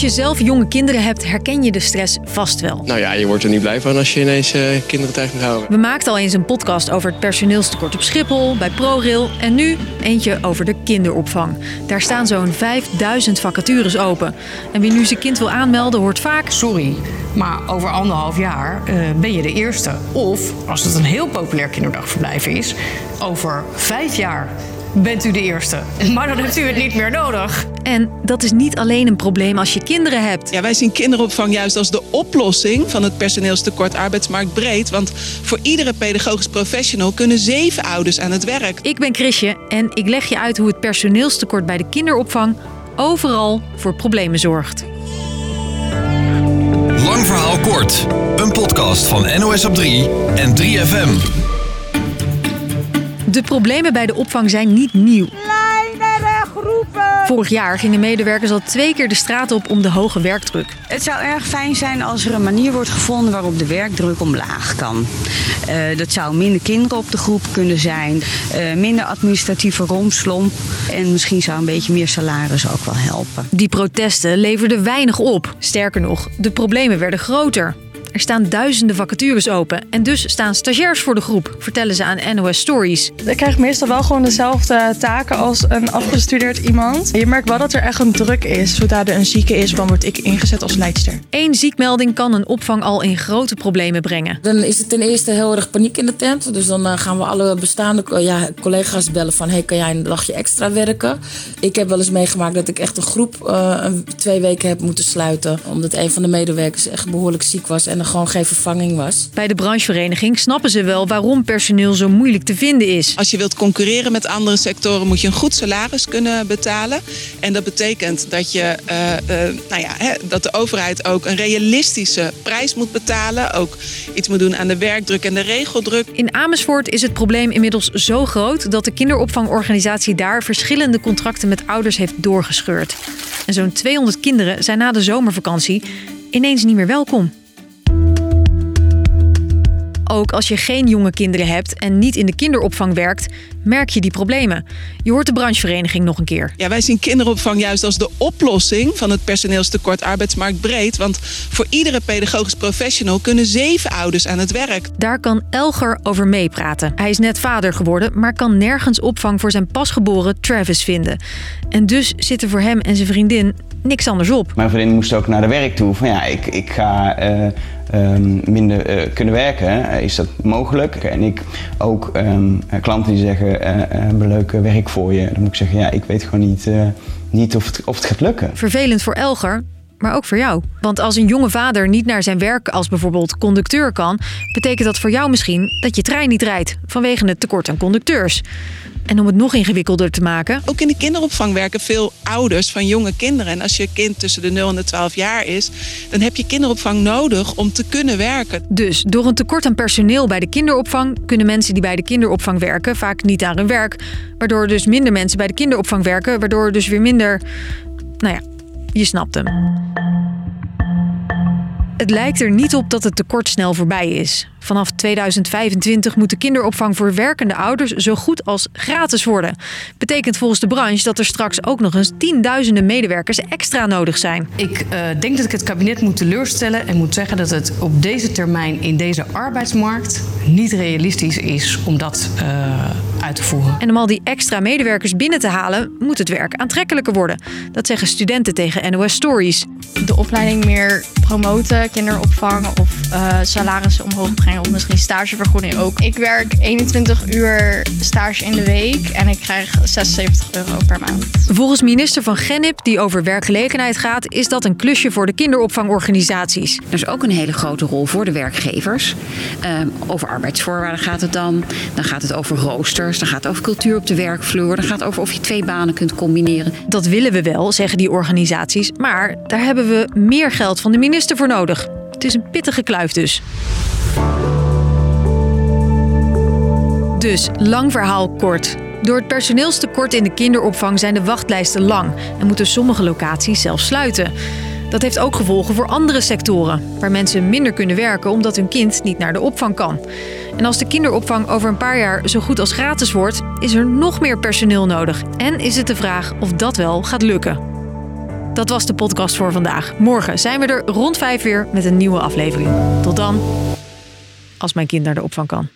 Als je zelf jonge kinderen hebt, herken je de stress vast wel. Nou ja, je wordt er niet blij van als je ineens uh, kinderen thuis moet houden. We maakten al eens een podcast over het personeelstekort op Schiphol, bij ProRail en nu eentje over de kinderopvang. Daar staan zo'n 5000 vacatures open. En wie nu zijn kind wil aanmelden, hoort vaak... Sorry, maar over anderhalf jaar uh, ben je de eerste. Of, als het een heel populair kinderdagverblijf is, over vijf jaar bent u de eerste. Maar dan hebt u het niet meer nodig. En dat is niet alleen een probleem als je kinderen hebt. Ja, wij zien kinderopvang juist als de oplossing van het personeelstekort arbeidsmarktbreed. Want voor iedere pedagogisch professional kunnen zeven ouders aan het werk. Ik ben Chrisje en ik leg je uit hoe het personeelstekort bij de kinderopvang overal voor problemen zorgt. Lang verhaal kort. Een podcast van NOS op 3 en 3FM. De problemen bij de opvang zijn niet nieuw. Kleinere groepen. Vorig jaar gingen medewerkers al twee keer de straat op om de hoge werkdruk. Het zou erg fijn zijn als er een manier wordt gevonden waarop de werkdruk omlaag kan. Uh, dat zou minder kinderen op de groep kunnen zijn, uh, minder administratieve romslomp en misschien zou een beetje meer salaris ook wel helpen. Die protesten leverden weinig op. Sterker nog, de problemen werden groter. Er staan duizenden vacatures open en dus staan stagiairs voor de groep, vertellen ze aan NOS Stories. Ik krijg meestal wel gewoon dezelfde taken als een afgestudeerd iemand. Je merkt wel dat er echt een druk is. Zodra er een zieke is, dan word ik ingezet als leidster. Eén ziekmelding kan een opvang al in grote problemen brengen. Dan is het ten eerste heel erg paniek in de tent. Dus dan gaan we alle bestaande ja, collega's bellen van... hey, kan jij een dagje extra werken? Ik heb wel eens meegemaakt dat ik echt een groep uh, twee weken heb moeten sluiten. Omdat een van de medewerkers echt behoorlijk ziek was... En er gewoon geen vervanging was. Bij de branchevereniging snappen ze wel waarom personeel zo moeilijk te vinden is. Als je wilt concurreren met andere sectoren moet je een goed salaris kunnen betalen. En dat betekent dat, je, uh, uh, nou ja, hè, dat de overheid ook een realistische prijs moet betalen. Ook iets moet doen aan de werkdruk en de regeldruk. In Amersfoort is het probleem inmiddels zo groot dat de kinderopvangorganisatie daar verschillende contracten met ouders heeft doorgescheurd. En zo'n 200 kinderen zijn na de zomervakantie ineens niet meer welkom. Ook als je geen jonge kinderen hebt en niet in de kinderopvang werkt, merk je die problemen. Je hoort de branchevereniging nog een keer. Ja, wij zien kinderopvang juist als de oplossing van het personeelstekort arbeidsmarktbreed. Want voor iedere pedagogisch professional kunnen zeven ouders aan het werk. Daar kan Elger over meepraten. Hij is net vader geworden, maar kan nergens opvang voor zijn pasgeboren Travis vinden. En dus zit er voor hem en zijn vriendin niks anders op. Mijn vriendin moest ook naar de werk toe. Van ja, ik, ik ga. Uh... Um, minder uh, kunnen werken. Is dat mogelijk? En ik ook um, klanten die zeggen, uh, uh, leuk werk voor je. Dan moet ik zeggen, ja, ik weet gewoon niet, niet of, het, of het gaat lukken. Vervelend voor Elger, maar ook voor jou. Want als een jonge vader niet naar zijn werk als bijvoorbeeld conducteur kan, betekent dat voor jou misschien dat je trein niet rijdt vanwege het tekort aan conducteurs. En om het nog ingewikkelder te maken. Ook in de kinderopvang werken veel ouders van jonge kinderen. En als je kind tussen de 0 en de 12 jaar is, dan heb je kinderopvang nodig om te kunnen werken. Dus door een tekort aan personeel bij de kinderopvang kunnen mensen die bij de kinderopvang werken vaak niet aan hun werk. Waardoor dus minder mensen bij de kinderopvang werken, waardoor dus weer minder. Nou ja, je snapt hem. Het lijkt er niet op dat het tekort snel voorbij is. Vanaf 2025 moet de kinderopvang voor werkende ouders zo goed als gratis worden. Betekent volgens de branche dat er straks ook nog eens tienduizenden medewerkers extra nodig zijn. Ik uh, denk dat ik het kabinet moet teleurstellen en moet zeggen dat het op deze termijn in deze arbeidsmarkt niet realistisch is om dat uh, uit te voeren. En om al die extra medewerkers binnen te halen, moet het werk aantrekkelijker worden. Dat zeggen studenten tegen NOS Stories. De opleiding meer promoten, kinderopvang of uh, salarissen omhoog brengen of misschien stagevergoeding ook. Ik werk 21 uur stage in de week en ik krijg 76 euro per maand. Volgens minister van Gennip, die over werkgelegenheid gaat, is dat een klusje voor de kinderopvangorganisaties. Er is ook een hele grote rol voor de werkgevers. Um, over arbeidsvoorwaarden gaat het dan. Dan gaat het over roosters. Dan gaat het over cultuur op de werkvloer. Dan gaat het over of je twee banen kunt combineren. Dat willen we wel, zeggen die organisaties. Maar daar hebben we meer geld van de minister voor nodig. Het is een pittige kluif dus. Dus, lang verhaal kort. Door het personeelstekort in de kinderopvang zijn de wachtlijsten lang en moeten sommige locaties zelfs sluiten. Dat heeft ook gevolgen voor andere sectoren, waar mensen minder kunnen werken omdat hun kind niet naar de opvang kan. En als de kinderopvang over een paar jaar zo goed als gratis wordt, is er nog meer personeel nodig. En is het de vraag of dat wel gaat lukken. Dat was de podcast voor vandaag. Morgen zijn we er rond vijf weer met een nieuwe aflevering. Tot dan, als mijn kind naar de opvang kan.